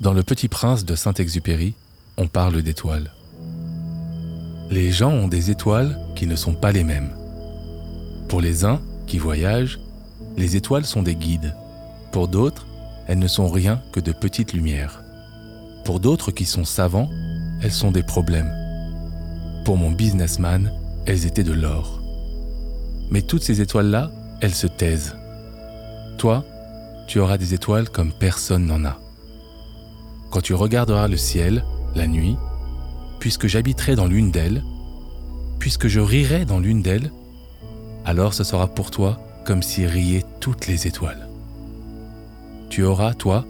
Dans Le Petit Prince de Saint-Exupéry, on parle d'étoiles. Les gens ont des étoiles qui ne sont pas les mêmes. Pour les uns qui voyagent, les étoiles sont des guides. Pour d'autres, elles ne sont rien que de petites lumières. Pour d'autres qui sont savants, elles sont des problèmes. Pour mon businessman, elles étaient de l'or. Mais toutes ces étoiles-là, elles se taisent. Toi, tu auras des étoiles comme personne n'en a. Quand tu regarderas le ciel, la nuit, puisque j'habiterai dans l'une d'elles, puisque je rirai dans l'une d'elles, alors ce sera pour toi comme si riaient toutes les étoiles. Tu auras, toi,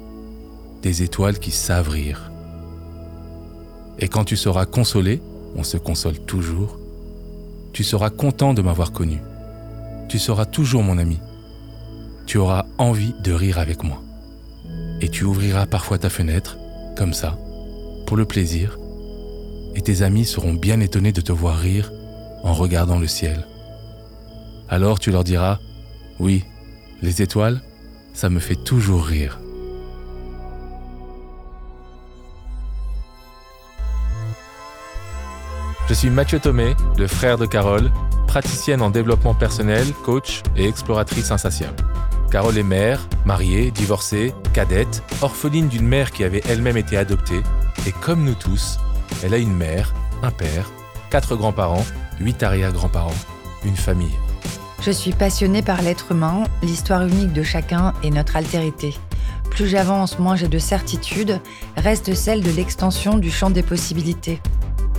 des étoiles qui savent rire. Et quand tu seras consolé, on se console toujours, tu seras content de m'avoir connu. Tu seras toujours mon ami. Tu auras envie de rire avec moi. Et tu ouvriras parfois ta fenêtre, comme ça, pour le plaisir, et tes amis seront bien étonnés de te voir rire en regardant le ciel. Alors tu leur diras, oui, les étoiles, ça me fait toujours rire. Je suis Mathieu Thomé, le frère de Carole, praticienne en développement personnel, coach et exploratrice insatiable. Carole est mère, mariée, divorcée, cadette, orpheline d'une mère qui avait elle-même été adoptée, et comme nous tous, elle a une mère, un père, quatre grands-parents, huit arrière-grands-parents, une famille. Je suis passionnée par l'être humain, l'histoire unique de chacun et notre altérité. Plus j'avance, moins j'ai de certitude, reste celle de l'extension du champ des possibilités.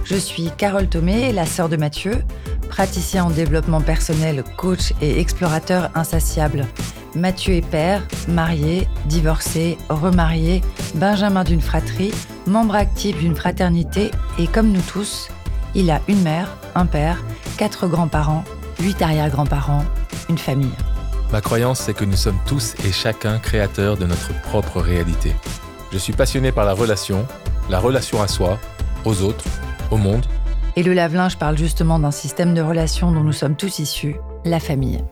Je suis Carole Thomé, la sœur de Mathieu, praticien en développement personnel, coach et explorateur insatiable. Mathieu est père, marié, divorcé, remarié, benjamin d'une fratrie, membre actif d'une fraternité et comme nous tous, il a une mère, un père, quatre grands-parents, huit arrière-grands-parents, une famille. Ma croyance, c'est que nous sommes tous et chacun créateurs de notre propre réalité. Je suis passionné par la relation, la relation à soi, aux autres, au monde. Et le lave-linge parle justement d'un système de relations dont nous sommes tous issus, la famille.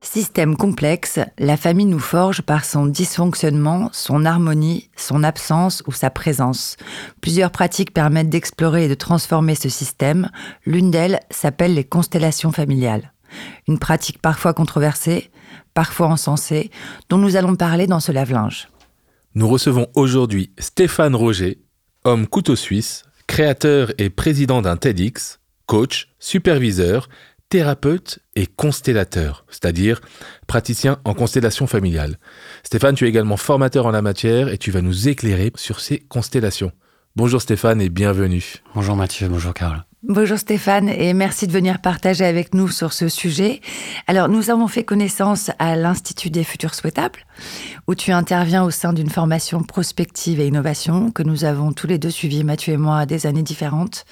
Système complexe, la famille nous forge par son dysfonctionnement, son harmonie, son absence ou sa présence. Plusieurs pratiques permettent d'explorer et de transformer ce système. L'une d'elles s'appelle les constellations familiales. Une pratique parfois controversée, parfois encensée, dont nous allons parler dans ce lave-linge. Nous recevons aujourd'hui Stéphane Roger, homme couteau suisse, créateur et président d'un TEDx, coach, superviseur, thérapeute et constellateur, c'est-à-dire praticien en constellation familiale. Stéphane, tu es également formateur en la matière et tu vas nous éclairer sur ces constellations. Bonjour Stéphane et bienvenue. Bonjour Mathieu, bonjour Carole. Bonjour Stéphane et merci de venir partager avec nous sur ce sujet. Alors nous avons fait connaissance à l'Institut des futurs souhaitables où tu interviens au sein d'une formation prospective et innovation que nous avons tous les deux suivi, Mathieu et moi, à des années différentes.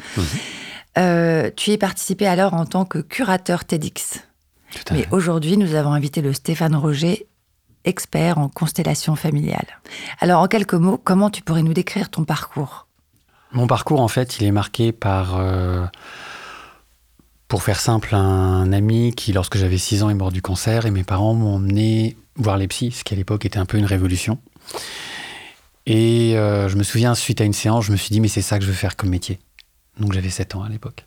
Euh, tu y participé alors en tant que curateur TEDx. Mais aujourd'hui, nous avons invité le Stéphane Roger, expert en constellation familiale. Alors, en quelques mots, comment tu pourrais nous décrire ton parcours? Mon parcours, en fait, il est marqué par, euh, pour faire simple, un ami qui, lorsque j'avais 6 ans, est mort du cancer et mes parents m'ont emmené voir les psys, ce qui à l'époque était un peu une révolution. Et euh, je me souviens, suite à une séance, je me suis dit, mais c'est ça que je veux faire comme métier. Donc j'avais 7 ans à l'époque.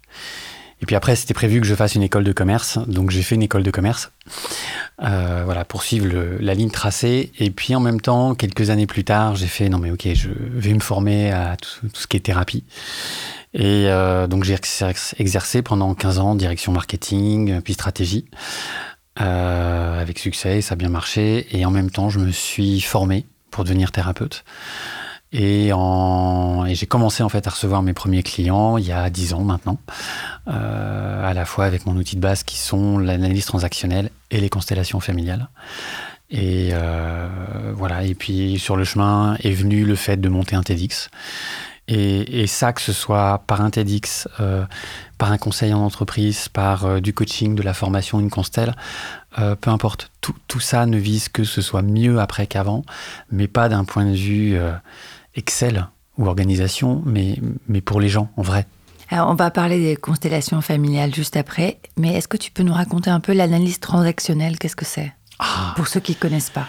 Et puis après, c'était prévu que je fasse une école de commerce. Donc j'ai fait une école de commerce. Euh, voilà, poursuivre la ligne tracée. Et puis en même temps, quelques années plus tard, j'ai fait non mais ok, je vais me former à tout, ce qui est thérapie. Et euh, donc j'ai exercé pendant 15 ans direction marketing, puis stratégie. Euh, avec succès, ça a bien marché. Et en même temps, je me suis formé pour devenir thérapeute. Et, j'ai commencé en fait à recevoir mes premiers clients il y a 10 ans maintenant, euh, à la fois avec mon outil de base qui sont l'analyse transactionnelle et les constellations familiales. Et euh, voilà. Et puis sur le chemin est venu le fait de monter un TEDx. Et, ça, que ce soit par un TEDx, euh, par un conseil en entreprise, par du coaching, de la formation, une constelle, peu importe. Tout, tout, ça ne vise que ce soit mieux après qu'avant, mais pas d'un point de vue Excel ou organisation, mais, mais pour les gens, en vrai. on va parler des constellations familiales juste après, mais est-ce que tu peux nous raconter un peu l'analyse transactionnelle? Qu'est-ce que c'est? Ah. Pour ceux qui ne connaissent pas.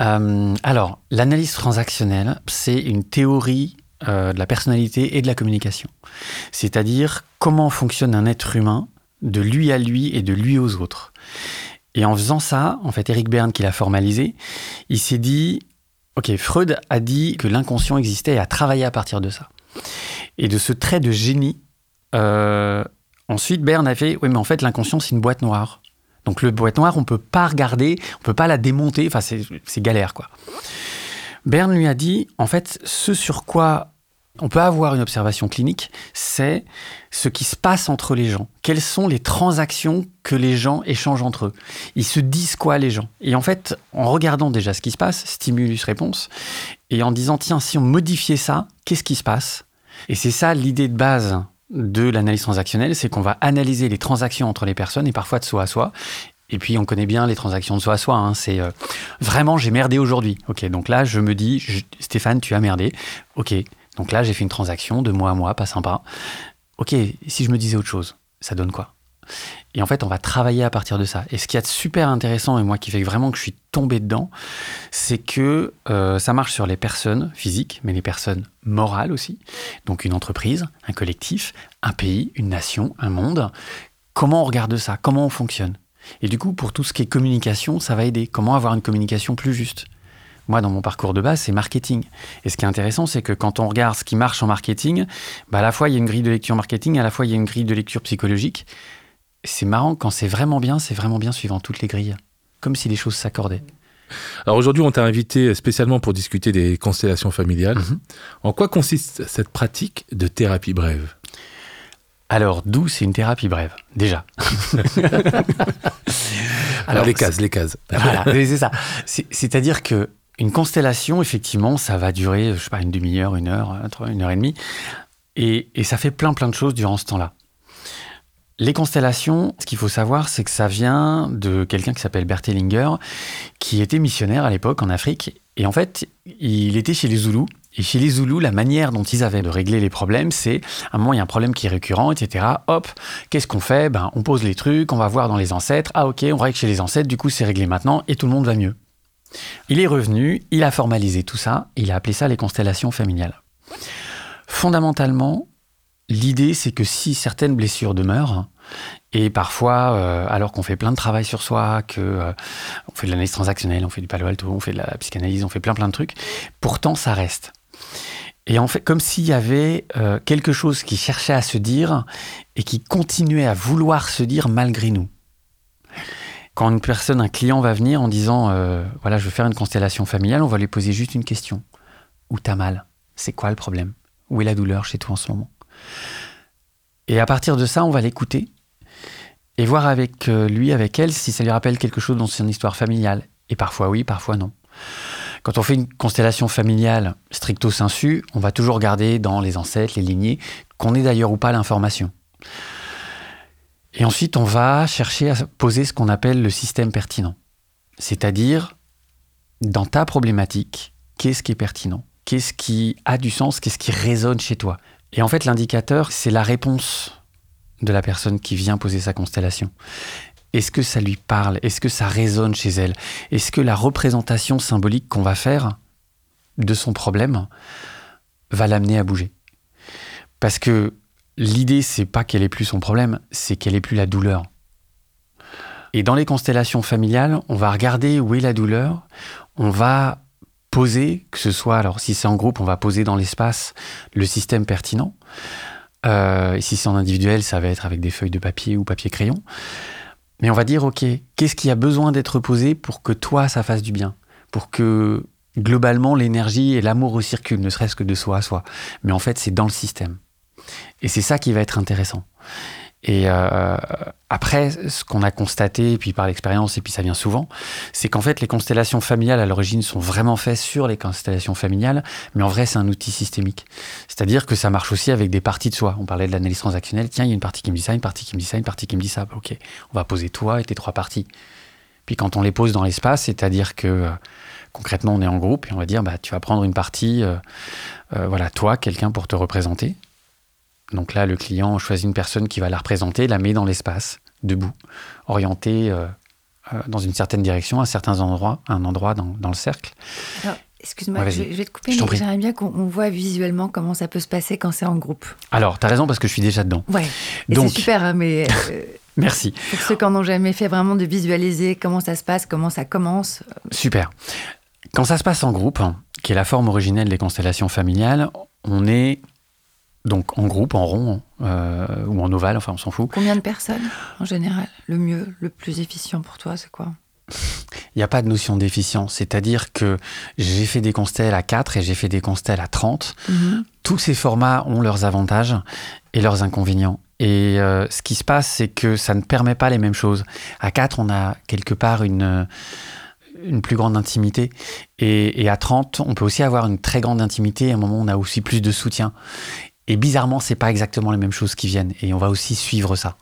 Euh, alors, l'analyse transactionnelle, c'est une théorie euh, de la personnalité et de la communication. C'est-à-dire comment fonctionne un être humain de lui à lui et de lui aux autres. Et en faisant ça, en fait, Eric Berne, qui l'a formalisé, il s'est dit, ok, Freud a dit que l'inconscient existait et a travaillé à partir de ça. Et de ce trait de génie, euh, ensuite, Berne a fait, oui, mais en fait, l'inconscient, c'est une boîte noire. Donc le boîte noire, on peut pas regarder, on peut pas la démonter, enfin c'est galère quoi. Berne lui a dit, en fait, ce sur quoi on peut avoir une observation clinique, c'est ce qui se passe entre les gens. Quelles sont les transactions que les gens échangent entre eux? Ils se disent quoi les gens? Et en fait, en regardant déjà ce qui se passe, stimulus-réponse, et en disant, tiens, si on modifiait ça, qu'est-ce qui se passe? Et c'est ça l'idée de base de l'analyse transactionnelle, c'est qu'on va analyser les transactions entre les personnes et parfois de soi à soi. Et puis on connaît bien les transactions de soi à soi. hein. C'est euh, vraiment j'ai merdé aujourd'hui. Ok, donc là je me dis Stéphane tu as merdé. Ok, donc là j'ai fait une transaction de moi à moi, pas sympa. Ok, si je me disais autre chose, ça donne quoi? Et en fait on va travailler à partir de ça. Et ce qui est super intéressant et moi qui fait vraiment que je suis tombé dedans, c'est que euh, ça marche sur les personnes physiques, mais les personnes morales aussi. Donc une entreprise, un collectif, un pays, une nation, un monde. Comment on regarde ça? Comment on fonctionne? Et du coup, pour tout ce qui est communication, ça va aider. Comment avoir une communication plus juste? Moi, dans mon parcours de base, c'est marketing. Et ce qui est intéressant, c'est que quand on regarde ce qui marche en marketing, bah, à la fois, il y a une grille de lecture marketing, à la fois, il y a une grille de lecture psychologique. C'est marrant, quand c'est vraiment bien, c'est vraiment bien suivant toutes les grilles. Comme si les choses s'accordaient. Alors aujourd'hui, on t'a invité spécialement pour discuter des constellations familiales. Mhm. En quoi consiste cette pratique de thérapie brève? Alors, d'où c'est une thérapie brève, déjà? Alors les cases, les cases. Voilà, c'est ça. C'est- C'est-à-dire que une constellation, effectivement, ça va durer, je sais pas, une demi-heure, une heure, une heure et demie, et, ça fait plein plein de choses durant ce temps-là. Les constellations, ce qu'il faut savoir, c'est que ça vient de quelqu'un qui s'appelle Bert Hellinger, qui était missionnaire à l'époque en Afrique. Et en fait, il était chez les Zoulous. Et chez les Zoulous, la manière dont ils avaient de régler les problèmes, c'est à un moment, il y a un problème qui est récurrent, etc. Hop, qu'est-ce qu'on fait? Ben, On pose les trucs, on va voir dans les ancêtres. Ah, ok, on règle chez les ancêtres, du coup, c'est réglé maintenant et tout le monde va mieux. Il est revenu, il a formalisé tout ça, il a appelé ça les constellations familiales. Fondamentalement, l'idée, c'est que si certaines blessures demeurent, et parfois, euh, alors qu'on fait plein de travail sur soi, que euh, on fait de l'analyse transactionnelle, on fait du palo alto, on fait de la psychanalyse, on fait plein plein de trucs, pourtant ça reste. Et en fait, comme s'il y avait euh, quelque chose qui cherchait à se dire et qui continuait à vouloir se dire malgré nous. Quand une personne, un client va venir en disant euh, voilà, je veux faire une constellation familiale, on va lui poser juste une question. Où t'as mal? C'est quoi le problème? Où est la douleur chez toi en ce moment? Et à partir de ça, on va l'écouter et voir avec euh, lui, avec elle, si ça lui rappelle quelque chose dans son histoire familiale. Et parfois oui, parfois non. Quand on fait une constellation familiale stricto sensu, on va toujours garder dans les ancêtres, les lignées, qu'on ait d'ailleurs ou pas l'information. Et ensuite, on va chercher à poser ce qu'on appelle le système pertinent. C'est-à-dire, dans ta problématique, qu'est-ce qui est pertinent? Qu'est-ce qui a du sens? Qu'est-ce qui résonne chez toi? Et en fait, l'indicateur, c'est la réponse de la personne qui vient poser sa constellation. Est-ce que ça lui parle? Est-ce que ça résonne chez elle? Est-ce que la représentation symbolique qu'on va faire de son problème va l'amener à bouger? Parce que l'idée, c'est pas qu'elle ait plus son problème, c'est qu'elle ait plus la douleur. Et dans les constellations familiales, on va regarder où est la douleur, on va poser, que ce soit, alors si c'est en groupe, on va poser dans l'espace le système pertinent. Euh, et si c'est en individuel, ça va être avec des feuilles de papier ou papier-crayon. Mais on va dire, OK, qu'est-ce qui a besoin d'être posé pour que toi, ça fasse du bien? Pour que globalement, l'énergie et l'amour recirculent, ne serait-ce que de soi à soi. Mais en fait, c'est dans le système. Et c'est ça qui va être intéressant. Et euh, après, ce qu'on a constaté, et puis par l'expérience, et puis ça vient souvent, c'est qu'en fait, les constellations familiales à l'origine sont vraiment faites sur les constellations familiales, mais en vrai, c'est un outil systémique. C'est-à-dire que ça marche aussi avec des parties de soi. On parlait de l'analyse transactionnelle. Tiens, il y a une partie qui me dit ça, une partie qui me dit ça, une partie qui me dit ça. Ok, on va poser toi et tes trois parties. Puis quand on les pose dans l'espace, c'est-à-dire que euh, concrètement, on est en groupe et on va dire, bah, tu vas prendre une partie, euh, voilà, toi, quelqu'un pour te représenter. Donc là, le client choisit une personne qui va la représenter, la met dans l'espace, debout, orientée euh, euh, dans une certaine direction, à certains endroits, un endroit dans, dans le cercle. Alors, excuse-moi, Ouais, je, vais te couper, Je mais j'aimerais bien qu'on on voit visuellement comment ça peut se passer quand c'est en groupe. Alors, tu as raison parce que je suis déjà dedans. Ouais, c'est super, hein, mais euh, Merci. pour ceux qui n'en ont jamais fait, vraiment de visualiser comment ça se passe, comment ça commence. Super. Quand ça se passe en groupe, qui est la forme originelle des constellations familiales, on est donc en groupe, en rond euh, ou en ovale, enfin on s'en fout. Combien de personnes en général? Le mieux, le plus efficient pour toi, c'est quoi? Il n'y a pas de notion d'efficience, c'est-à-dire que j'ai fait des constelles à 4 et j'ai fait des constelles à 30. Mhm. Tous ces formats ont leurs avantages et leurs inconvénients. Et euh, ce qui se passe, c'est que ça ne permet pas les mêmes choses. À 4, on a quelque part une, euh, une plus grande intimité. Et, et à 30, on peut aussi avoir une très grande intimité. À un moment, on a aussi plus de soutien. Et bizarrement, c'est pas exactement les mêmes choses qui viennent. Et on va aussi suivre ça.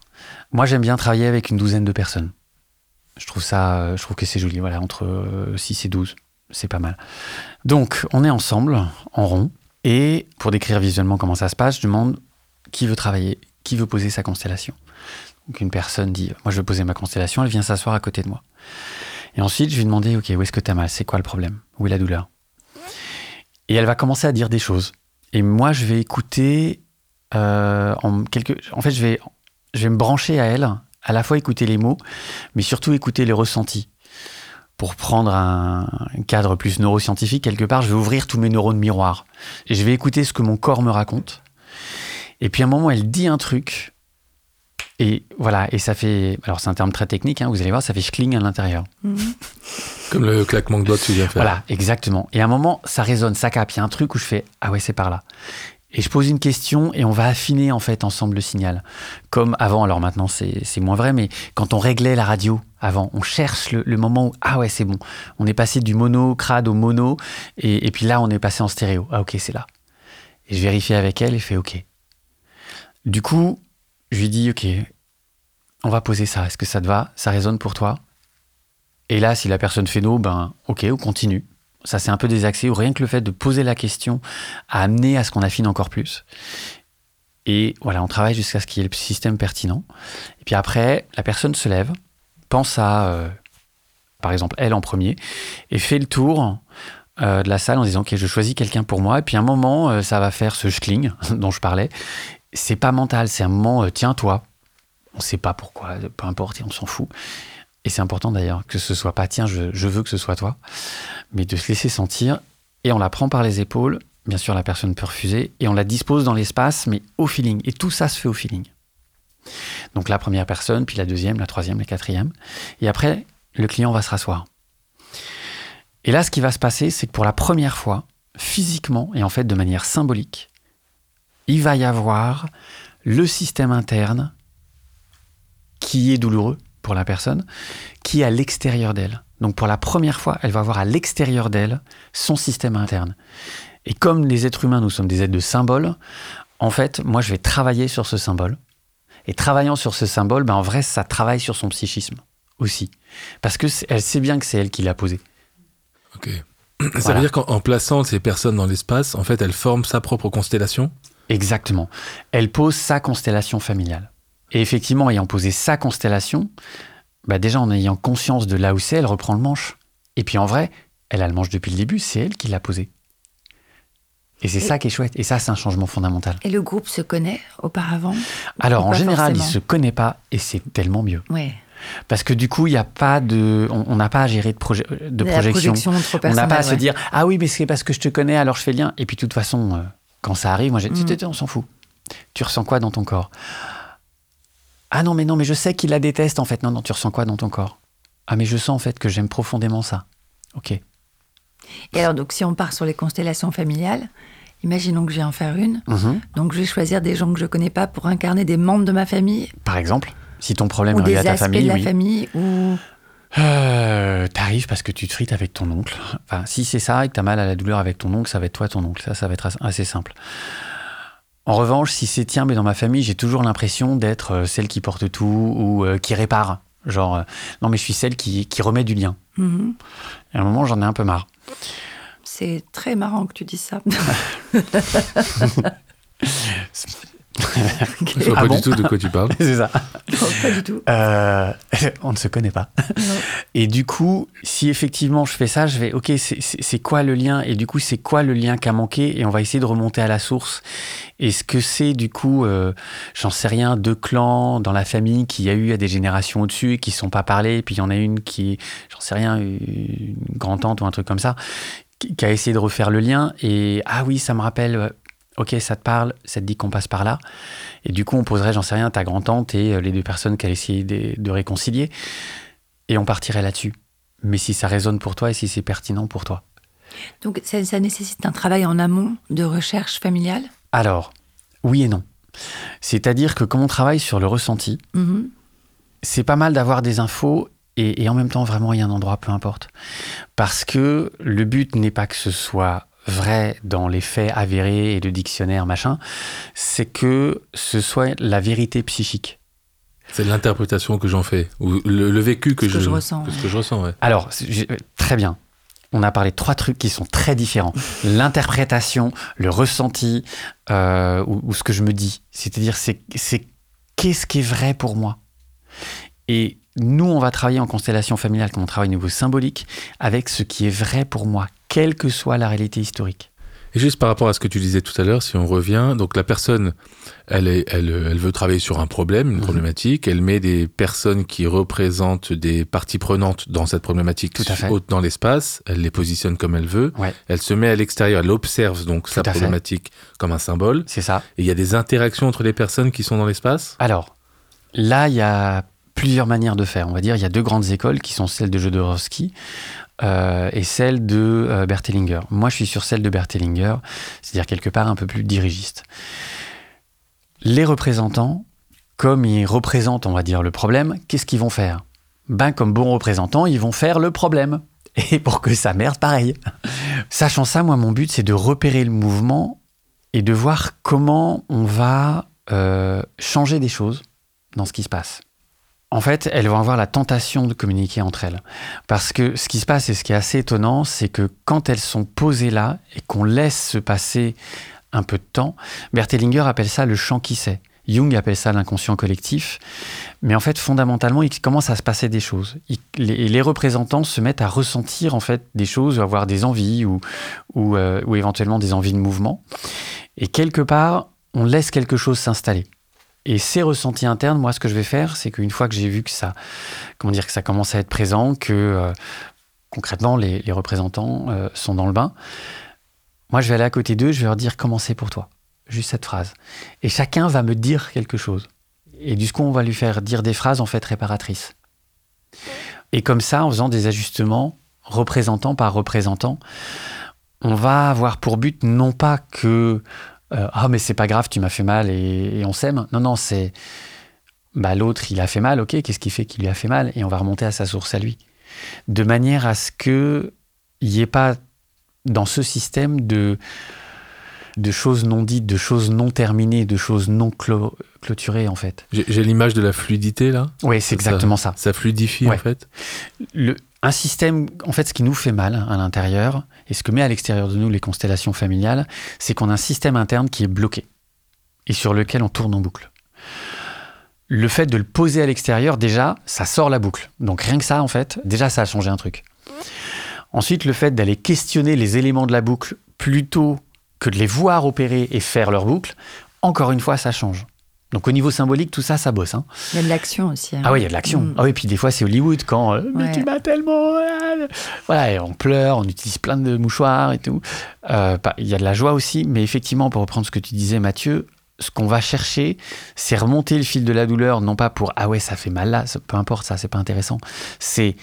Moi, j'aime bien travailler avec une douzaine de personnes. Je trouve ça, euh, je trouve que c'est joli. Voilà, entre euh, 6 et 12, c'est pas mal. Donc, on est ensemble, en rond. Et pour décrire visuellement comment ça se passe, je demande qui veut travailler, qui veut poser sa constellation. Donc une personne dit Moi, je veux poser ma constellation, elle vient s'asseoir à côté de moi. Et ensuite, je vais demander Ok, où est-ce que tu as mal? C'est quoi le problème? Où est la douleur? Et elle va commencer à dire des choses. Et moi, je vais écouter euh, en quelque. En fait, je vais, je vais me brancher à elle, à la fois écouter les mots, mais surtout écouter les ressentis. Pour prendre un cadre plus neuroscientifique, quelque part, je vais ouvrir tous mes neurones miroirs. Et je vais écouter ce que mon corps me raconte. Et puis à un moment, elle dit un truc. Et voilà, et ça fait. Alors c'est un terme très technique, hein, vous allez voir, ça fait schling à l'intérieur. Mhm. Comme le claquement de doigts que tu viens de faire. Voilà, exactement. Et à un moment, ça résonne, ça capte. Il y a un truc où je fais Ah ouais, c'est par là. Et je pose une question et on va affiner en fait ensemble le signal. Comme avant, alors maintenant c'est c'est moins vrai, mais quand on réglait la radio avant, on cherche le, le moment où Ah ouais, c'est bon. On est passé du mono crade au mono et, et puis là on est passé en stéréo. Ah ok, c'est là. Et je vérifie avec elle et je fais Ok. Du coup, je lui dis Ok, on va poser ça. Est-ce que ça te va? Ça résonne pour toi? Et là, si la personne fait non, ben ok, on continue. Ça, c'est un peu désaxé, ou rien que le fait de poser la question a amené à ce qu'on affine encore plus. Et voilà, on travaille jusqu'à ce qu'il y ait le système pertinent. Et puis après, la personne se lève, pense à, euh, par exemple, elle en premier, et fait le tour euh, de la salle en disant, ok, je choisis quelqu'un pour moi. Et puis à un moment, euh, ça va faire ce schling dont je parlais. C'est pas mental, c'est un moment, euh, tiens, toi. On sait pas pourquoi, peu importe, et on s'en fout. Et c'est important d'ailleurs que ce soit pas tiens, je veux que ce soit toi, mais de se laisser sentir. Et on la prend par les épaules. Bien sûr, la personne peut refuser. Et on la dispose dans l'espace, mais au feeling. Et tout ça se fait au feeling. Donc la première personne, puis la deuxième, la troisième, la quatrième. Et après, le client va se rasseoir. Et là, ce qui va se passer, c'est que pour la première fois, physiquement et en fait de manière symbolique, il va y avoir le système interne qui est douloureux pour la personne, qui est à l'extérieur d'elle. Donc pour la première fois, elle va voir à l'extérieur d'elle son système interne. Et comme les êtres humains, nous sommes des êtres de symboles, en fait, moi, je vais travailler sur ce symbole. Et travaillant sur ce symbole, ben, en vrai, ça travaille sur son psychisme aussi. Parce que elle sait bien que c'est elle qui l'a posé. Ok. Ça Voilà. veut dire qu'en en plaçant ces personnes dans l'espace, en fait, elle forme sa propre constellation? Exactement. Elle pose sa constellation familiale. Et effectivement, ayant posé sa constellation, bah déjà en ayant conscience de là où c'est, elle reprend le manche. Et puis en vrai, elle a le manche depuis le début, c'est elle qui l'a posé. Et c'est ça qui est chouette. Et ça, c'est un changement fondamental. Et le groupe se connaît auparavant Alors, en général, il forcément se connaît pas et c'est tellement mieux. Ouais. Parce que du coup, il n'y a pas de. On n'a pas à gérer de, proje- de projection. On n'a pas à se dire Ah oui, mais c'est parce que je te connais, alors je fais le lien. Et puis, de toute façon, euh, quand ça arrive, moi, j'ai Mm. dit On s'en fout. Tu ressens quoi dans ton corps? Ah non, mais non, mais je sais qu'il la déteste en fait. Non, non, tu ressens quoi dans ton corps? Ah, mais je sens en fait que j'aime profondément ça. Ok. Et alors, donc, si on part sur les constellations familiales, imaginons que je vais en faire une. Mhm. Donc, je vais choisir des gens que je connais pas pour incarner des membres de ma famille Par exemple, si ton problème ou est lié à ta famille, de la oui. famille ou Euh, T'arrives parce que tu te frites avec ton oncle. Enfin, si c'est ça et que t'as mal à la douleur avec ton oncle, ça va être toi ton oncle. Ça, ça va être as- assez simple. En revanche, si c'est tiens, mais dans ma famille, j'ai toujours l'impression d'être euh, celle qui porte tout ou euh, qui répare. Genre, euh, non, mais je suis celle qui, qui remet du lien. Mhm. Et à un moment, j'en ai un peu marre. C'est très marrant que tu dises ça. Je vois Ah pas bon du tout de quoi tu parles. C'est ça. Non, pas du tout. Euh, on ne se connaît pas. Non. Et du coup, si effectivement je fais ça, je vais, ok, c'est- quoi le lien? Et du coup, c'est quoi le lien qui a manqué? Et on va essayer de remonter à la source. Et ce que c'est, du coup, euh, j'en sais rien, deux clans dans la famille qui a eu à des générations au-dessus et qui ne sont pas parlé. Puis il y en a une qui, j'en sais rien, une grand-tante ou un truc comme ça, qui, qui a essayé de refaire le lien. Et ah oui, ça me rappelle. Ok, ça te parle, ça te dit qu'on passe par là. Et du coup, on poserait, j'en sais rien, ta grand-tante et euh, les deux personnes qu'elle a essayé de, de réconcilier. Et on partirait là-dessus. Mais si ça résonne pour toi et si c'est pertinent pour toi. Donc ça, ça nécessite un travail en amont de recherche familiale? Alors, oui et non. C'est-à-dire que comme on travaille sur le ressenti, Mhm. c'est pas mal d'avoir des infos et, et en même temps vraiment il y a un endroit, peu importe. Parce que le but n'est pas que ce soit vrai dans les faits avérés et le dictionnaire, machin, c'est que ce soit la vérité psychique. C'est l'interprétation que j'en fais, ou le, le vécu que, Ce que je ressens, Ce que je ressens, ouais. Alors, très bien. On a parlé de trois trucs qui sont très différents. L'interprétation, le ressenti, euh, ou, ou ce que je me dis. C'est-à-dire, c'est c'est qu'est-ce qui est vrai pour moi? Et nous, on va travailler en constellation familiale, comme on travaille au niveau symbolique, avec ce qui est vrai pour moi, quelle que soit la réalité historique. Et juste par rapport à ce que tu disais tout à l'heure, si on revient, donc la personne, elle, est, elle, elle veut travailler sur un problème, une Mhm. problématique, elle met des personnes qui représentent des parties prenantes dans cette problématique Tout à fait. haute dans l'espace, elle les positionne comme elle veut, Ouais. elle se met à l'extérieur, elle observe donc sa fait. problématique comme un symbole, C'est ça. et il y a des interactions entre les personnes qui sont dans l'espace? Alors, là, il y a plusieurs manières de faire. On va dire, il y a deux grandes écoles qui sont celles de Jodorowsky euh, et celle de euh. Moi, je suis sur celle de Berthellinger, c'est-à-dire quelque part un peu plus dirigiste. Les représentants, comme ils représentent, on va dire, le problème, qu'est-ce qu'ils vont faire? Ben, comme bons représentants, ils vont faire le problème. Et pour que ça merde, pareil. Sachant ça, moi, mon but, c'est de repérer le mouvement et de voir comment on va euh, changer des choses dans ce qui se passe. En fait, elles vont avoir la tentation de communiquer entre elles. Parce que ce qui se passe et ce qui est assez étonnant, c'est que quand elles sont posées là et qu'on laisse se passer un peu de temps, Berthellinger appelle ça le champ qui sait. Jung appelle ça l'inconscient collectif. Mais en fait, fondamentalement, il commence à se passer des choses. Les, représentants se mettent à ressentir en fait des choses, avoir des envies euh, ou éventuellement des envies de mouvement. Et quelque part, on laisse quelque chose s'installer. Et ces ressentis internes, moi, ce que je vais faire, c'est qu'une fois que j'ai vu que ça, comment dire, que ça commence à être présent, que euh, concrètement les, représentants euh, sont dans le bain, moi, je vais aller à côté d'eux, je vais leur dire comment c'est pour toi, juste cette phrase. Et chacun va me dire quelque chose. Et du coup, on va lui faire dire des phrases en fait réparatrices. Et comme ça, en faisant des ajustements, représentant par représentant, on va avoir pour but non pas que euh, ah mais c'est pas grave, tu m'as fait mal et, et on s'aime. Non non, c'est bah l'autre il a fait mal, ok, qu'est-ce qui fait qu'il lui a fait mal? Et on va remonter à sa source à lui, de manière à ce que il n'y ait pas dans ce système de de choses non dites, de choses non terminées, de choses non clo- clôturées en fait. J'ai l'image de la fluidité là? Oui, c'est exactement ça. Ça fluidifie Ouais. en fait? le, un système, en fait, ce qui nous fait mal à l'intérieur, et ce que met à l'extérieur de nous les constellations familiales, c'est qu'on a un système interne qui est bloqué et sur lequel on tourne en boucle. Le fait de le poser à l'extérieur, déjà, ça sort la boucle. Donc rien que ça, en fait, déjà, ça a changé un truc. Ensuite, le fait d'aller questionner les éléments de la boucle plutôt que de les voir opérer et faire leur boucle, encore une fois, ça change. Donc au niveau symbolique, tout ça, ça bosse. hein. Il y a de l'action aussi. hein. Ah oui, il y a de l'action. Mm. Ah oui, puis des fois c'est Hollywood quand euh, mais tu m'as tellement mal. Voilà, et on pleure, on utilise plein de mouchoirs et tout. Euh, pas- Il y a de la joie aussi, mais effectivement, pour reprendre ce que tu disais, Mathieu, ce qu'on va chercher, c'est remonter le fil de la douleur, non pas pour ah ouais ça fait mal là, ça- peu importe ça, c'est pas intéressant. C'est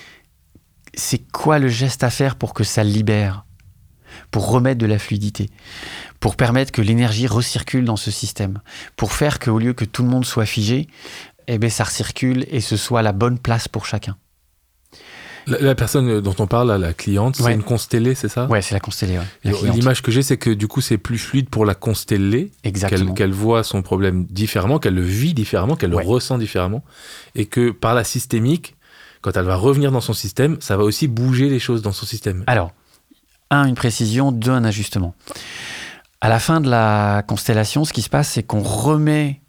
c'est quoi le geste à faire pour que ça libère, pour remettre de la fluidité, pour permettre que l'énergie recircule dans ce système, pour faire qu'au lieu que tout le monde soit figé, eh ben, ça recircule et ce soit la bonne place pour chacun. La, la personne dont on parle, la cliente, c'est une constellée, c'est ça? Ouais, c'est la constellée. ouais. L'image que j'ai, c'est que du coup, c'est plus fluide pour la constellée, qu'elle voit son problème différemment, qu'elle le vit différemment, qu'elle Ouais. le ressent différemment, et que par la systémique, quand elle va revenir dans son système, ça va aussi bouger les choses dans son système. Alors, un, une précision, deux, un ajustement. À la fin de la constellation, ce qui se passe, c'est qu'on remet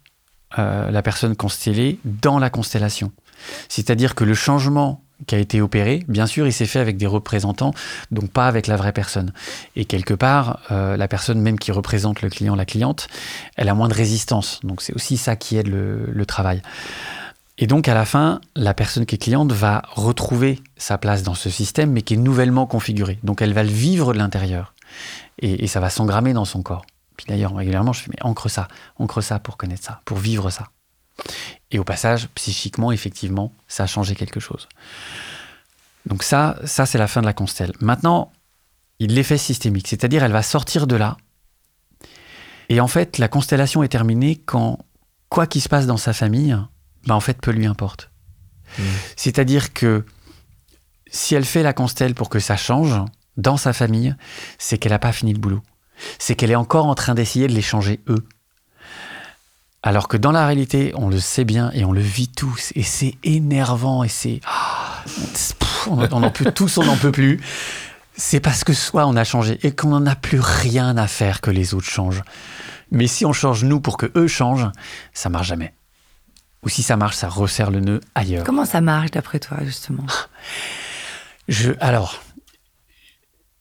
euh, la personne constellée dans la constellation. C'est-à-dire que le changement qui a été opéré, bien sûr, il s'est fait avec des représentants, donc pas avec la vraie personne. Et quelque part, euh, la personne même qui représente le client, la cliente, elle a moins de résistance. Donc c'est aussi ça qui aide le, le travail. Et donc à la fin, la personne qui est cliente va retrouver sa place dans ce système, mais qui est nouvellement configuré. Donc elle va le vivre de l'intérieur. Et, ça va s'engrammer dans son corps. Puis d'ailleurs, régulièrement, je fais, mais ancre ça, ancre ça pour connaître ça, pour vivre ça. Et au passage, psychiquement, effectivement, ça a changé quelque chose. Donc ça, ça c'est la fin de la constelle. Maintenant, l'effet systémique, c'est-à-dire elle va sortir de là. Et en fait, la constellation est terminée quand quoi qu'il se passe dans sa famille, ben en fait, peu lui importe. Mmh. C'est-à-dire que si elle fait la constelle pour que ça change dans sa famille, c'est qu'elle n'a pas fini le boulot. C'est qu'elle est encore en train d'essayer de les changer eux. Alors que dans la réalité, on le sait bien et on le vit tous. Et c'est énervant et c'est. ah, on en peut tous, on n'en peut plus. C'est parce que soit on a changé et qu'on n'en a plus rien à faire que les autres changent. Mais si on change nous pour que eux changent, ça marche jamais. Ou si ça marche, ça resserre le nœud ailleurs. Comment ça marche d'après toi, justement? Je, alors,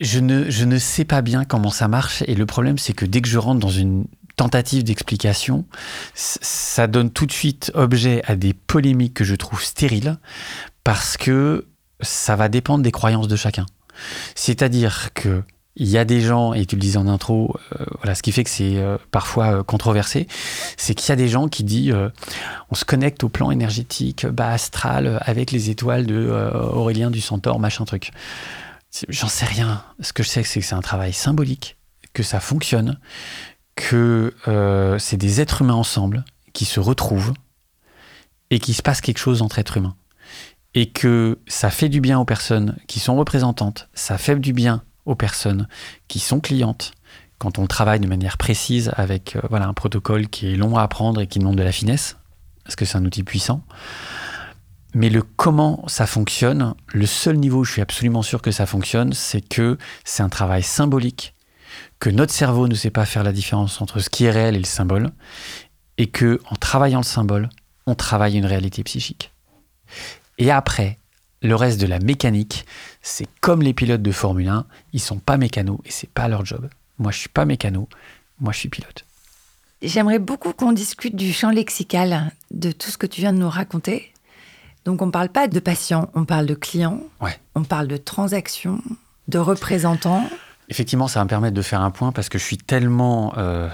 je ne, je ne sais pas bien comment ça marche. Et le problème, c'est que dès que je rentre dans une tentative d'explication, ça donne tout de suite objet à des polémiques que je trouve stériles parce que ça va dépendre des croyances de chacun. C'est-à-dire que il y a des gens, et tu le disais en intro, euh, voilà, ce qui fait que c'est euh, parfois euh, controversé, c'est qu'il y a des gens qui disent on se connecte au plan énergétique bas astral avec les étoiles de Aurélien du Centaure, machin truc. J'en sais rien. Ce que je sais, c'est que c'est un travail symbolique, que ça fonctionne, que c'est des êtres humains ensemble qui se retrouvent et qu'il se passe quelque chose entre êtres humains. Et que ça fait du bien aux personnes qui sont représentantes, ça fait du bien aux personnes qui sont clientes quand on travaille de manière précise avec euh, voilà, un protocole qui est long à apprendre et qui demande de la finesse, parce que c'est un outil puissant. Mais le comment ça fonctionne, le seul niveau où je suis absolument sûr que ça fonctionne, c'est que c'est un travail symbolique, que notre cerveau ne sait pas faire la différence entre ce qui est réel et le symbole, et que en travaillant le symbole, on travaille une réalité psychique. Et après, le reste de la mécanique, c'est comme les pilotes de Formule 1, ils sont pas mécanos et c'est pas leur job. Moi, je suis pas mécano, moi je suis pilote. J'aimerais beaucoup qu'on discute du champ lexical de tout ce que tu viens de nous raconter. Donc, on ne parle pas de patients, on parle de clients, Ouais. on parle de transactions, de représentants. Effectivement, ça va me permettre de faire un point parce que je suis tellement. euh,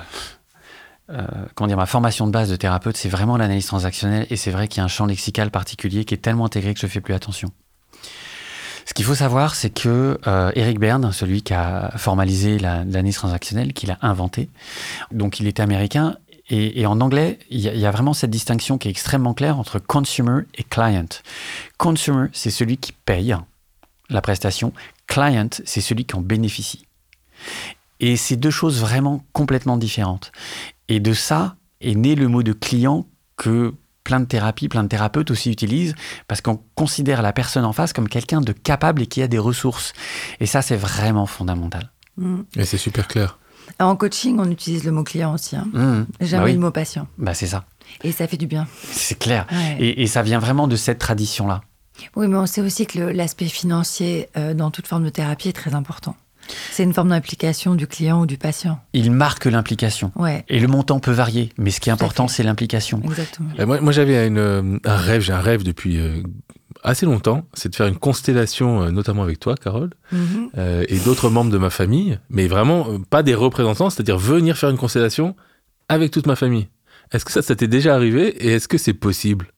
euh, comment dire, ma formation de base de thérapeute, c'est vraiment l'analyse transactionnelle et c'est vrai qu'il y a un champ lexical particulier qui est tellement intégré que je fais plus attention. Ce qu'il faut savoir, c'est que euh, Eric Berne, celui qui a formalisé la- l'analyse transactionnelle, qu'il a inventé, donc il était américain, et, en anglais, il y, y a vraiment cette distinction qui est extrêmement claire entre consumer et client. Consumer, c'est celui qui paye la prestation. Client, c'est celui qui en bénéficie. Et c'est deux choses vraiment complètement différentes. Et de ça est né le mot de client que plein de thérapies, plein de thérapeutes aussi utilisent, parce qu'on considère la personne en face comme quelqu'un de capable et qui a des ressources. Et ça, c'est vraiment fondamental. Mm. Et c'est super clair. En coaching, on utilise le mot client aussi, hein. Mmh. jamais Bah oui. le mot patient. Bah, c'est ça. Et ça fait du bien. C'est clair. Ouais. Et, et ça vient vraiment de cette tradition-là. Oui, mais on sait aussi que l'aspect financier euh, dans toute forme de thérapie est très important. C'est une forme d'implication du client ou du patient. Il marque l'implication. Ouais, Et le montant peut varier, mais ce qui est important, c'est l'implication. exactement. Et moi, moi, j'avais euh, un rêve, j'ai un rêve depuis euh, assez longtemps, c'est de faire une constellation, euh, notamment avec toi, Carole, Mhm. euh, et d'autres membres de ma famille, mais vraiment euh, pas des représentants, c'est-à-dire venir faire une constellation avec toute ma famille. Est-ce que ça, ça t'est déjà arrivé et est-ce que c'est possible?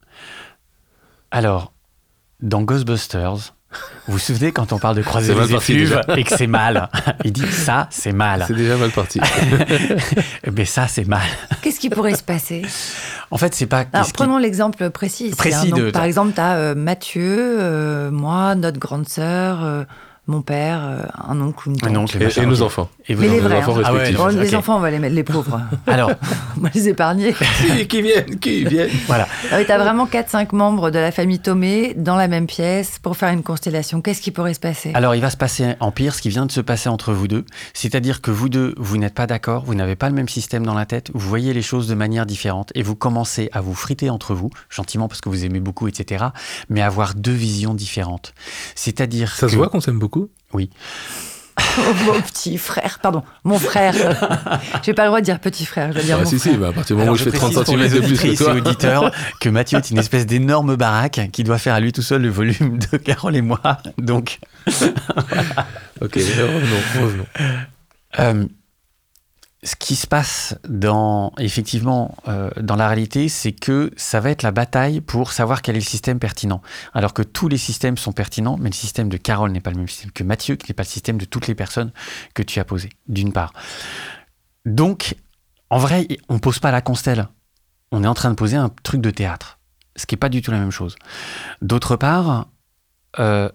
Alors, dans Ghostbusters, vous vous souvenez quand on parle de croiser les effluves et que c'est mal Il dit ça, c'est mal. C'est déjà mal parti. Mais ça, c'est mal. Qu'est-ce qui pourrait se passer? En fait, c'est pas. Alors, qui- prenons l'exemple précis. Précis hein. Donc, de- Par exemple, tu as Mathieu, euh, moi, notre grande sœur, euh, mon père, euh, un oncle ou une tante. Un oncle, Et, nos enfants. Et vous Mais les Nos vrais, enfants hein. Ah ouais, les enfants, on va les mettre, les pauvres. Alors, on va les épargner. qui, qui viennent, qui viennent. voilà. Ah oui, T'as vraiment 4-5 membres de la famille Thomé dans la même pièce pour faire une constellation. Qu'est-ce qui pourrait se passer? Alors, il va se passer en pire ce qui vient de se passer entre vous deux. C'est-à-dire que vous deux, vous n'êtes pas d'accord, vous n'avez pas le même système dans la tête, vous voyez les choses de manière différente et vous commencez à vous friter entre vous, gentiment parce que vous aimez beaucoup, etc., mais à avoir deux visions différentes. C'est-à-dire Ça que... se voit qu'on s'aime beaucoup? Oui. Oh, mon petit frère, pardon, mon frère. J'ai pas le droit de dire petit frère, je dois dire Ah, mon si, frère. si, bah, à partir du moment Alors, où je fais 30 précise pour cm les de plus que toi. auditeurs que Mathieu est une espèce d'énorme baraque qui doit faire à lui tout seul le volume de Carole et moi. Donc, Ok, revenons, revenons. Euh, ce qui se passe effectivement euh, dans la réalité, c'est que ça va être la bataille pour savoir quel est le système pertinent. Alors que tous les systèmes sont pertinents, mais le système de Carole n'est pas le même système que Mathieu, qui n'est pas le système de toutes les personnes que tu as posées, d'une part. Donc, en vrai, on pose pas la constelle. On est en train de poser un truc de théâtre, ce qui n'est pas du tout la même chose. D'autre part, euh,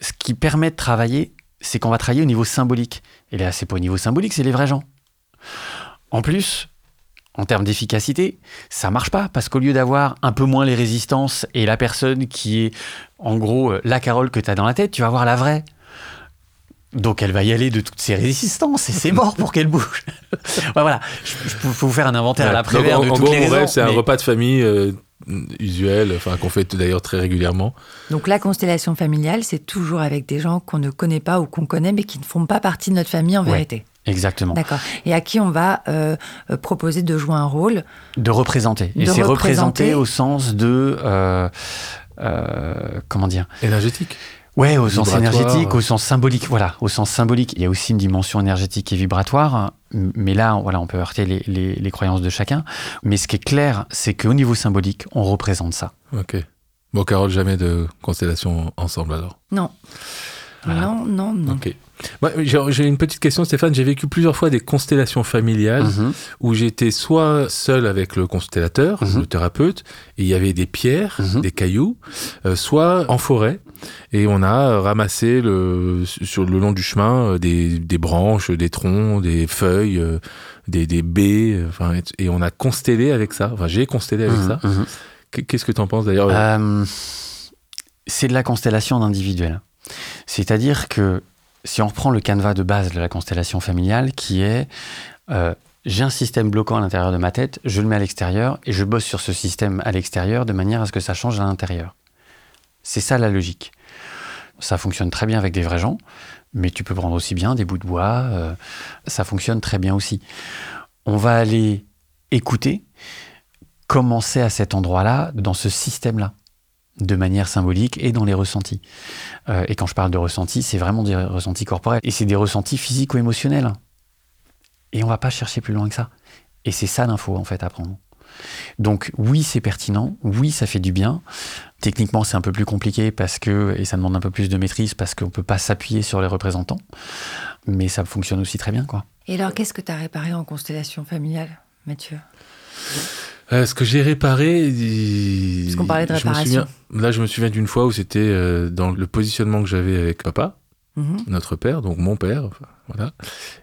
ce qui permet de travailler, c'est qu'on va travailler au niveau symbolique. Et là, c'est pas au niveau symbolique, c'est les vrais gens. En plus, en termes d'efficacité, ça marche pas parce qu'au lieu d'avoir un peu moins les résistances et la personne qui est en gros euh, la Carole que tu as dans la tête, tu vas avoir la vraie. Donc elle va y aller de toutes ses résistances et c'est mort pour qu'elle bouge. Ouais, voilà, je, je peux vous faire un inventaire à la prévère en, de en toutes gros, les raisons. c'est un repas de famille euh, usuel, enfin qu'on fait d'ailleurs très régulièrement. Donc la constellation familiale, c'est toujours avec des gens qu'on ne connaît pas ou qu'on connaît, mais qui ne font pas partie de notre famille en Ouais. vérité. Exactement. D'accord. Et à qui on va euh, euh, proposer de jouer un rôle. De représenter. Et c'est représenter. représenter au sens de. euh, euh, comment dire? Énergétique. Ouais, au sens énergétique, au sens symbolique. Voilà, au sens symbolique. Il y a aussi une dimension énergétique et vibratoire. Mais là, voilà, on peut heurter les, les- les croyances de chacun. Mais ce qui est clair, c'est qu'au niveau symbolique, on représente ça. Ok. Bon, Carole, jamais de constellation ensemble alors. Non. Voilà. Non, non, non. Ok. Moi, j'ai une petite question, Stéphane. J'ai vécu plusieurs fois des constellations familiales Mhm. où j'étais soit seul avec le constellateur, Mhm. le thérapeute, et il y avait des pierres, Mhm. des cailloux, euh, soit en forêt, et on a ramassé le, sur le long du chemin euh, des, des branches, des troncs, des feuilles, euh, des, des baies, enfin, et, et on a constellé avec ça. Enfin, j'ai constellé avec ça. Qu- Qu'est-ce que tu en penses d'ailleurs? Euh, c'est de la constellation d'individuel. C'est-à-dire que si on reprend le canevas de base de la constellation familiale, qui est euh, j'ai un système bloquant à l'intérieur de ma tête, je le mets à l'extérieur et je bosse sur ce système à l'extérieur de manière à ce que ça change à l'intérieur. C'est ça la logique. Ça fonctionne très bien avec des vrais gens, mais tu peux prendre aussi bien des bouts de bois, euh, ça fonctionne très bien aussi. On va aller écouter comment c'est à cet endroit-là, dans ce système-là de manière symbolique et dans les ressentis. Euh, et quand je parle de ressentis, c'est vraiment des ressentis corporels. Et c'est des ressentis physiques ou émotionnels. Et on va pas chercher plus loin que ça. Et c'est ça l'info, en fait, à prendre. Donc oui, c'est pertinent, oui, ça fait du bien. Techniquement, c'est un peu plus compliqué parce que, et ça demande un peu plus de maîtrise parce qu'on peut pas s'appuyer sur les représentants, mais ça fonctionne aussi très bien, quoi. Et alors, qu'est-ce que tu as réparé en constellation familiale, Mathieu? Euh, ce que j'ai réparé. il- Parce qu'on parlait de je me réparation. souviens- là, je me souviens d'une fois où c'était euh, dans le positionnement que j'avais avec papa, Mhm. notre père, donc mon père, enfin, voilà.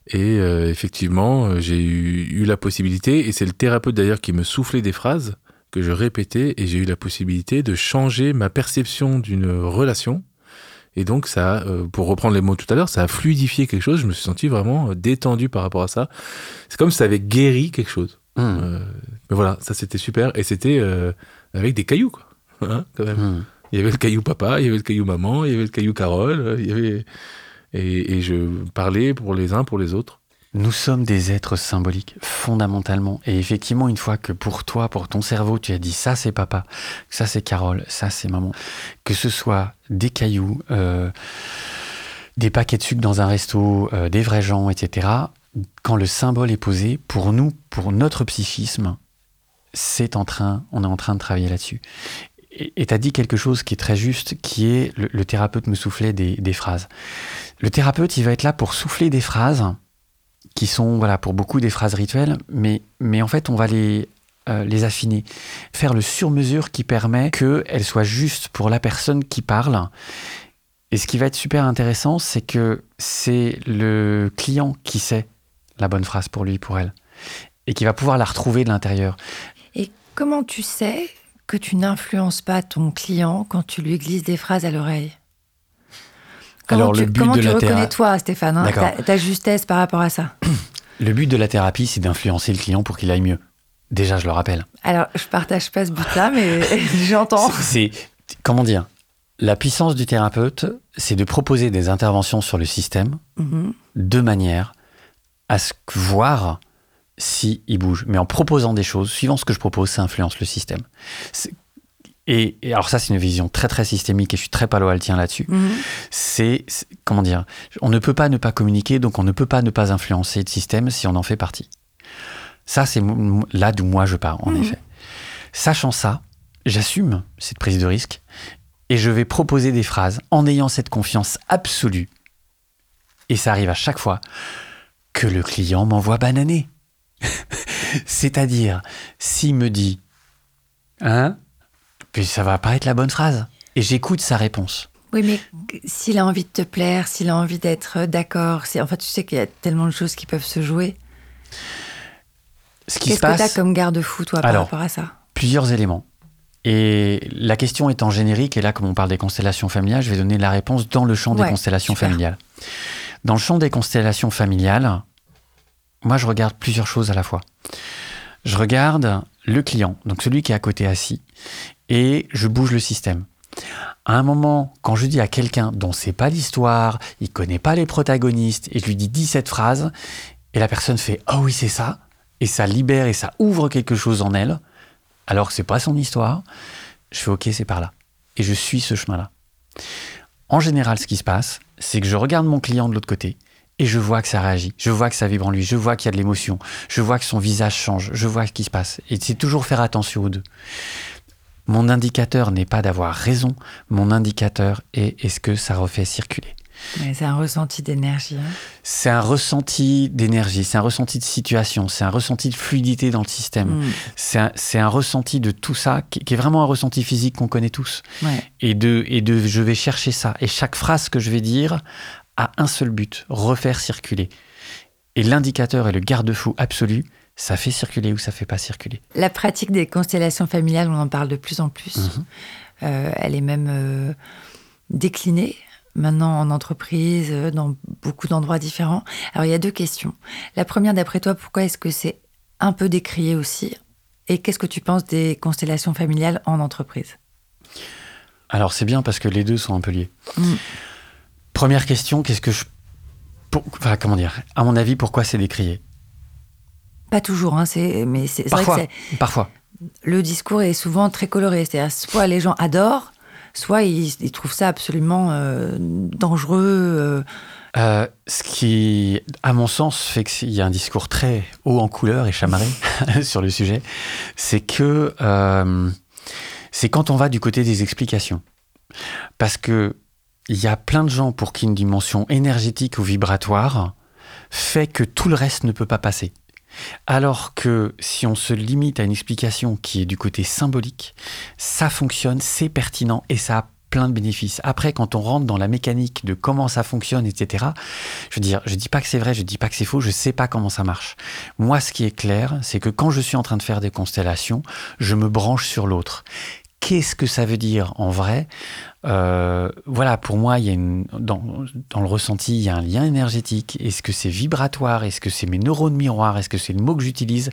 Et euh, effectivement, j'ai eu, eu la possibilité, et c'est le thérapeute d'ailleurs qui me soufflait des phrases que je répétais, et j'ai eu la possibilité de changer ma perception d'une relation. Et donc, ça, pour reprendre les mots tout à l'heure, ça a fluidifié quelque chose. Je me suis senti vraiment détendu par rapport à ça. C'est comme si ça avait guéri quelque chose. Euh, mais voilà, ça c'était super. Et c'était euh, avec des cailloux, quoi. Hein, quand même. hum. Il y avait le caillou papa, il y avait le caillou maman, il y avait le caillou Carole, euh, il y avait... Et, et je parlais pour les uns, pour les autres. Nous sommes des êtres symboliques, fondamentalement. Et effectivement, une fois que pour toi, pour ton cerveau, tu as dit ça c'est papa, ça c'est Carole, ça c'est maman, que ce soit des cailloux, euh, des paquets de sucre dans un resto, euh, des vrais gens, etc., quand le symbole est posé, pour nous, pour notre psychisme, c'est en train, on est en train de travailler là-dessus. Et tu as dit quelque chose qui est très juste, qui est le, thérapeute me soufflait des, des phrases. Le thérapeute, il va être là pour souffler des phrases qui sont, voilà, pour beaucoup des phrases rituelles, mais, mais en fait, on va les, euh, les affiner. Faire le sur-mesure qui permet qu'elles soient justes pour la personne qui parle Et ce qui va être super intéressant, c'est que c'est le client qui sait la bonne phrase pour lui, pour elle, et qui va pouvoir la retrouver de l'intérieur. Comment tu sais que tu n'influences pas ton client quand tu lui glisses des phrases à l'oreille? Comment Alors, tu, le but comment de tu la reconnais théra- toi, Stéphane, hein, ta, ta justesse par rapport à ça? Le but de la thérapie, c'est d'influencer le client pour qu'il aille mieux. Déjà, je le rappelle. Alors, je partage pas ce but-là, mais j'entends. C'est comment dire? La puissance du thérapeute, c'est de proposer des interventions sur le système Mhm. de manière à ce que voir si il bouge. Mais en proposant des choses, suivant ce que je propose, ça influence le système. Et, et alors ça, c'est une vision très très systémique et je suis très palo-altien là-dessus. Mhm. C'est c'est- comment dire On ne peut pas ne pas communiquer, donc on ne peut pas ne pas influencer le système si on en fait partie. Ça, c'est là d'où moi je pars, en Mhm. effet. Sachant ça, j'assume cette prise de risque et je vais proposer des phrases en ayant cette confiance absolue. Et ça arrive à chaque fois que le client m'envoie bananer. C'est-à-dire, s'il me dit, hein, puis ça va pas être la bonne phrase. Et j'écoute sa réponse. Oui, mais s'il a envie de te plaire, s'il a envie d'être d'accord, c'est en fait, tu sais qu'il y a tellement de choses qui peuvent se jouer. Ce qui se Qu'est-ce que tu as passe, comme garde-fou, toi, par Alors, rapport à ça? plusieurs éléments. Et la question étant générique, et là, comme on parle des constellations familiales, je vais donner la réponse dans le champ Ouais, des constellations super. familiales. Dans le champ des constellations familiales, moi, je regarde plusieurs choses à la fois. Je regarde le client, donc celui qui est à côté assis, et je bouge le système. À un moment, quand je dis à quelqu'un dont c'est pas l'histoire, il connaît pas les protagonistes, et je lui dis 17 phrases, et la personne fait Ah oui, c'est ça, et ça libère et ça ouvre quelque chose en elle, alors que c'est pas son histoire, je fais OK, c'est par là. Et je suis ce chemin-là. En général, ce qui se passe, c'est que je regarde mon client de l'autre côté et je vois que ça réagit, je vois que ça vibre en lui, je vois qu'il y a de l'émotion, je vois que son visage change, je vois ce qui se passe. Et c'est toujours faire attention aux deux. Mon indicateur n'est pas d'avoir raison, mon indicateur est est-ce que ça refait circuler? C'est un ressenti d'énergie. hein. C'est un ressenti d'énergie, c'est un ressenti de situation, c'est un ressenti de fluidité dans le système. Mm. C'est un, c'est un ressenti de tout ça qui, qui est vraiment un ressenti physique qu'on connaît tous. Ouais. Et de, et de je vais chercher ça. Et chaque phrase que je vais dire a un seul but, refaire circuler. Et l'indicateur est le garde-fou absolu, ça fait circuler ou ça fait pas circuler. La pratique des constellations familiales, on en parle de plus en plus. Mhm. Euh, elle est même euh, déclinée maintenant en entreprise, euh, dans beaucoup d'endroits différents. Alors il y a deux questions. La première, d'après toi, pourquoi est-ce que c'est un peu décrié aussi? Et qu'est-ce que tu penses des constellations familiales en entreprise? Alors c'est bien parce que les deux sont un peu liés. Mm. Première question, qu'est-ce que je... pour- enfin, comment dire? À mon avis, pourquoi c'est décrié? Pas toujours, hein, c'est, mais c'est, vrai que Parfois, c'est- parfois. le discours est souvent très coloré. C'est-à-dire, soit les gens adorent, soit ils, ils trouvent ça absolument euh, dangereux. euh, Euh, ce qui, à mon sens, fait qu'il y a un discours très haut en couleur et chamarré sur le sujet, c'est que c'est quand on va du côté des explications. Parce que il y a plein de gens pour qui une dimension énergétique ou vibratoire fait que tout le reste ne peut pas passer. Alors que si on se limite à une explication qui est du côté symbolique, ça fonctionne, c'est pertinent et ça a plein de bénéfices. Après, quand on rentre dans la mécanique de comment ça fonctionne, etc., je veux dire, je dis pas que c'est vrai, je dis pas que c'est faux, je sais pas comment ça marche. Moi, ce qui est clair, c'est que quand je suis en train de faire des constellations, je me branche sur l'autre. Qu'est-ce que ça veut dire en vrai? Euh, Voilà, pour moi, dans le ressenti, il y a un lien énergétique. Est-ce que c'est vibratoire? Est-ce que c'est mes neurones miroirs? Est-ce que c'est le mot que j'utilise?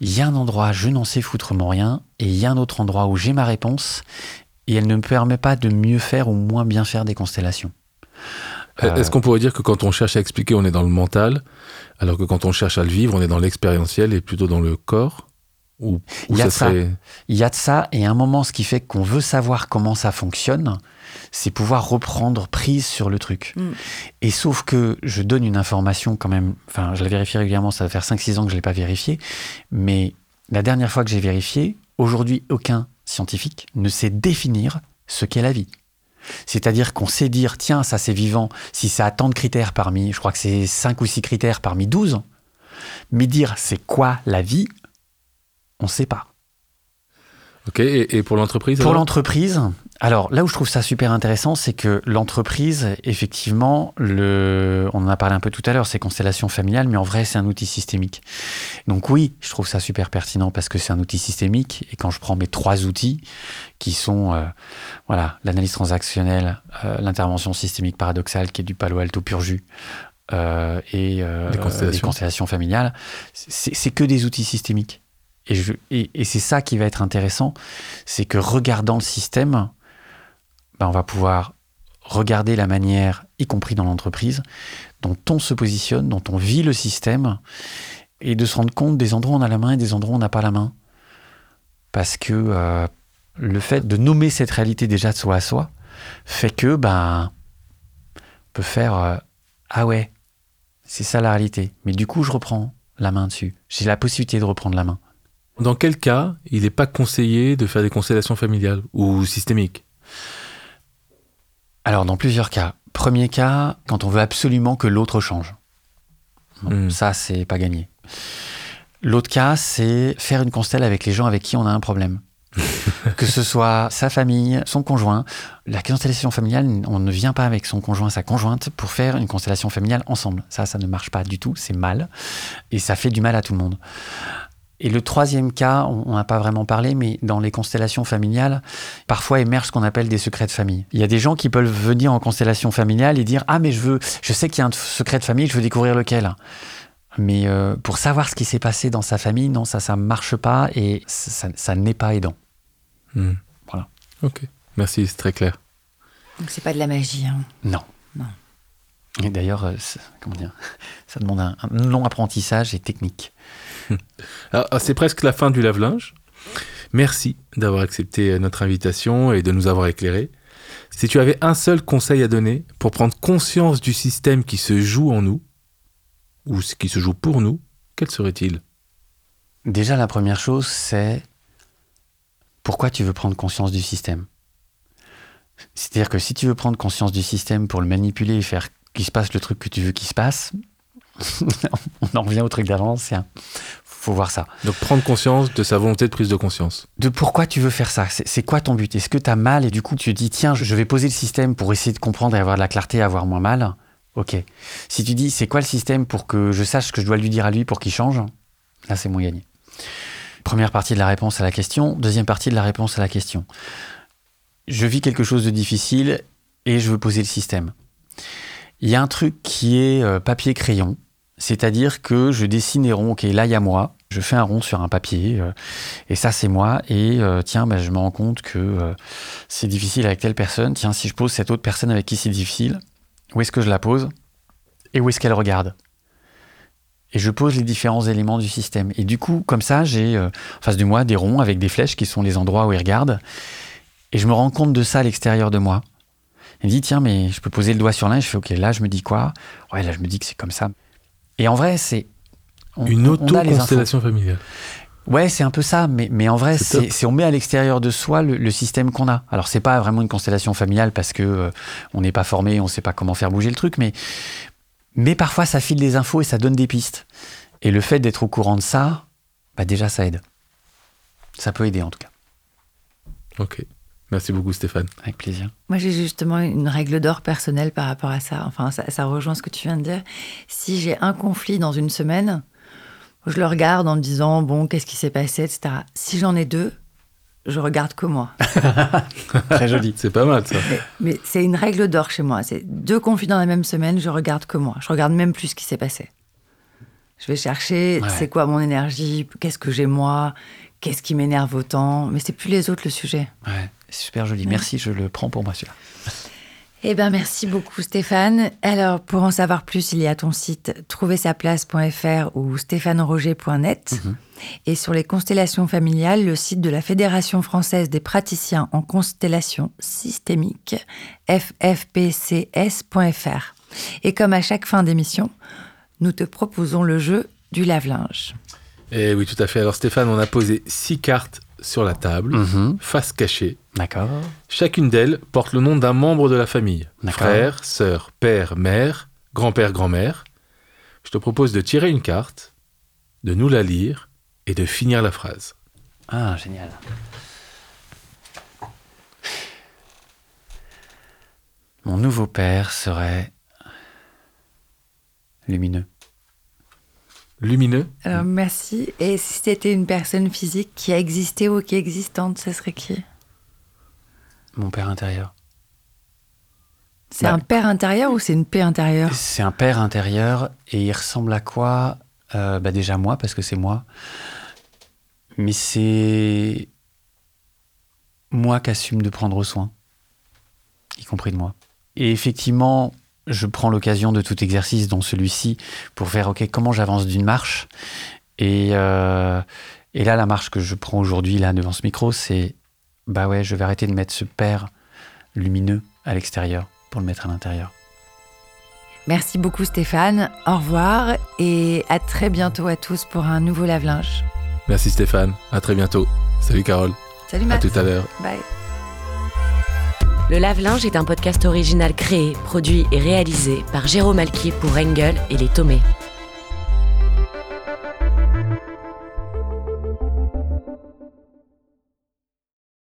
Il y a un endroit, je n'en sais foutrement rien, et il y a un autre endroit où j'ai ma réponse, et elle ne me permet pas de mieux faire ou moins bien faire des constellations. Euh, Est-ce qu'on pourrait dire que quand on cherche à expliquer, on est dans le mental, alors que quand on cherche à le vivre, on est dans l'expérientiel et plutôt dans le corps? Ou, ou Il y a ça de ça. serait... Il y a de ça, et à un moment, ce qui fait qu'on veut savoir comment ça fonctionne, c'est pouvoir reprendre prise sur le truc. Mm. Et sauf que je donne une information quand même, enfin, je la vérifie régulièrement, ça va faire 5-6 ans que je ne l'ai pas vérifiée, mais la dernière fois que j'ai vérifié, aujourd'hui, aucun scientifique ne sait définir ce qu'est la vie. C'est-à-dire qu'on sait dire, tiens, ça c'est vivant, si ça a tant de critères parmi, je crois que c'est 5 ou 6 critères parmi 12, mais dire c'est quoi la vie, on ne sait pas. Ok, et, pour l'entreprise Pour l'entreprise, alors là où je trouve ça super intéressant, c'est que l'entreprise, effectivement, le, on en a parlé un peu tout à l'heure, c'est constellation familiale, mais en vrai, c'est un outil systémique. Donc oui, je trouve ça super pertinent parce que c'est un outil systémique. Et quand je prends mes trois outils, qui sont euh, voilà l'analyse transactionnelle, euh, l'intervention systémique paradoxale, qui est du Palo Alto pur jus, euh, et les constellations. les constellations familiales, c'est que des outils systémiques. Et, c'est ça qui va être intéressant, c'est que regardant le système, ben on va pouvoir regarder la manière, y compris dans l'entreprise, dont on se positionne, dont on vit le système, et de se rendre compte des endroits où on a la main et des endroits où on n'a pas la main. Parce que euh, le fait de nommer cette réalité déjà de soi à soi fait que ben on peut faire euh, ah ouais c'est ça la réalité. Mais du coup je reprends la main dessus. J'ai la possibilité de reprendre la main dans quel cas il n'est pas conseillé de faire des constellations familiales ou systémiques? Alors, dans plusieurs cas. Premier cas, quand on veut absolument que l'autre change. Hmm. Ça, c'est pas gagné. L'autre cas, c'est faire une constelle avec les gens avec qui on a un problème. que ce soit sa famille, son conjoint. La constellation familiale, on ne vient pas avec son conjoint, sa conjointe, pour faire une constellation familiale ensemble. Ça, ça ne marche pas du tout, c'est mal. Et ça fait du mal à tout le monde. Et le troisième cas, on n'a pas vraiment parlé, mais dans les constellations familiales, parfois émerge ce qu'on appelle des secrets de famille. Il y a des gens qui peuvent venir en constellation familiale et dire ah mais je veux, je sais qu'il y a un secret de famille, je veux découvrir lequel. Mais euh, pour savoir ce qui s'est passé dans sa famille, non, ça, ça marche pas et ça, n'est pas aidant. Hmm. Voilà. Ok, merci, c'est très clair. Donc c'est pas de la magie. Hein. Non. Non. Et d'ailleurs, euh, comment dire, ça demande un long apprentissage et technique. Ah, c'est presque la fin du lave-linge. Merci d'avoir accepté notre invitation et de nous avoir éclairés. Si tu avais un seul conseil à donner pour prendre conscience du système qui se joue en nous, ou ce qui se joue pour nous, quel serait-il? Déjà, la première chose, c'est pourquoi tu veux prendre conscience du système? C'est-à-dire que si tu veux prendre conscience du système pour le manipuler et faire qu'il se passe le truc que tu veux qu'il se passe, on en revient au truc d'avant, c'est faut voir ça. Donc prendre conscience de sa volonté de prise de conscience. De pourquoi tu veux faire ça? C'est quoi ton but? Est-ce que tu as mal et du coup tu dis tiens, je vais poser le système pour essayer de comprendre et avoir de la clarté, avoir moins mal? Ok. Si tu dis c'est quoi le système pour que je sache ce que je dois lui dire à lui pour qu'il change, là c'est moins gagné. Première partie de la réponse à la question, deuxième partie de la réponse à la question. Je vis quelque chose de difficile et je veux poser le système. Il y a un truc qui est euh, papier-crayon c'est-à-dire que je dessine des ronds, ok, là il y a moi, je fais un rond sur un papier, euh, et ça c'est moi, et euh, tiens, bah, je me rends compte que euh, c'est difficile avec telle personne, tiens, si je pose cette autre personne avec qui c'est difficile, où est-ce que je la pose Et où est-ce qu'elle regarde? Et je pose les différents éléments du système. Et du coup, comme ça, j'ai en face de moi des ronds avec des flèches qui sont les endroits où ils regardent. Et je me rends compte de ça à l'extérieur de moi. Il me dit, tiens, mais je peux poser le doigt sur l'un. Et je fais, ok, là, je me dis quoi? Ouais, là, je me dis que c'est comme ça. Et en vrai, c'est. Une auto-constellation familiale. Ouais, c'est un peu ça, mais, mais en vrai, c'est on met à l'extérieur de soi le, système qu'on a. Alors, c'est pas vraiment une constellation familiale parce que euh, on n'est pas formé, on sait pas comment faire bouger le truc, mais, mais parfois ça file des infos et ça donne des pistes. Et le fait d'être au courant de ça, bah déjà, ça aide. Ça peut aider en tout cas. Ok. Merci beaucoup Stéphane. Avec plaisir. Moi j'ai justement une règle d'or personnelle par rapport à ça. Enfin ça, rejoint ce que tu viens de dire. Si j'ai un conflit dans une semaine, je le regarde en me disant bon qu'est-ce qui s'est passé, etc. Si j'en ai deux, je regarde que moi. Très joli. C'est pas mal ça. Mais, c'est une règle d'or chez moi. C'est deux conflits dans la même semaine, je regarde que moi. Je regarde même plus ce qui s'est passé. Je vais chercher c'est quoi mon énergie, qu'est-ce que j'ai moi, qu'est-ce qui m'énerve autant. Mais c'est plus les autres le sujet. Ouais. Super joli. Merci, je le prends pour moi celui-là. Eh bien, merci beaucoup Stéphane. Alors, pour en savoir plus, il y a ton site trouversaplace.fr ou stéphaneroger.net. Mhm. Et sur les constellations familiales, le site de la Fédération française des praticiens en constellation systémique, ffpcs.fr. Et comme à chaque fin d'émission, nous te proposons le jeu du lave-linge. Eh oui, tout à fait. Alors Stéphane, on a posé six cartes sur la table, mhm. face cachée. D'accord. Chacune d'elles porte le nom d'un membre de la famille. Frère, sœur, père, mère, grand-père, grand-mère. Je te propose de tirer une carte, de nous la lire et de finir la phrase. Ah, génial. Mon nouveau père serait lumineux. Lumineux Alors merci. Et si c'était une personne physique qui a existé ou qui est existante, ce serait qui? Mon père intérieur. C'est Bah. un père intérieur ou c'est une paix intérieure? C'est un père intérieur et il ressemble à quoi? Euh, bah Déjà moi, parce que c'est moi. Mais c'est moi qui assume de prendre soin, y compris de moi. Et effectivement, je prends l'occasion de tout exercice, dont celui-ci, pour faire OK, comment j'avance d'une marche. Et, euh, et là, la marche que je prends aujourd'hui, là, devant ce micro, c'est bah ouais, je vais arrêter de mettre ce père lumineux à l'extérieur pour le mettre à l'intérieur. Merci beaucoup Stéphane. Au revoir et à très bientôt à tous pour un nouveau lave-linge. Merci Stéphane, à très bientôt. Salut Carole, Salut à Matt. tout à l'heure. Bye. Le lave-linge est un podcast original créé, produit et réalisé par Jérôme Alquier pour Engel et les Tomés.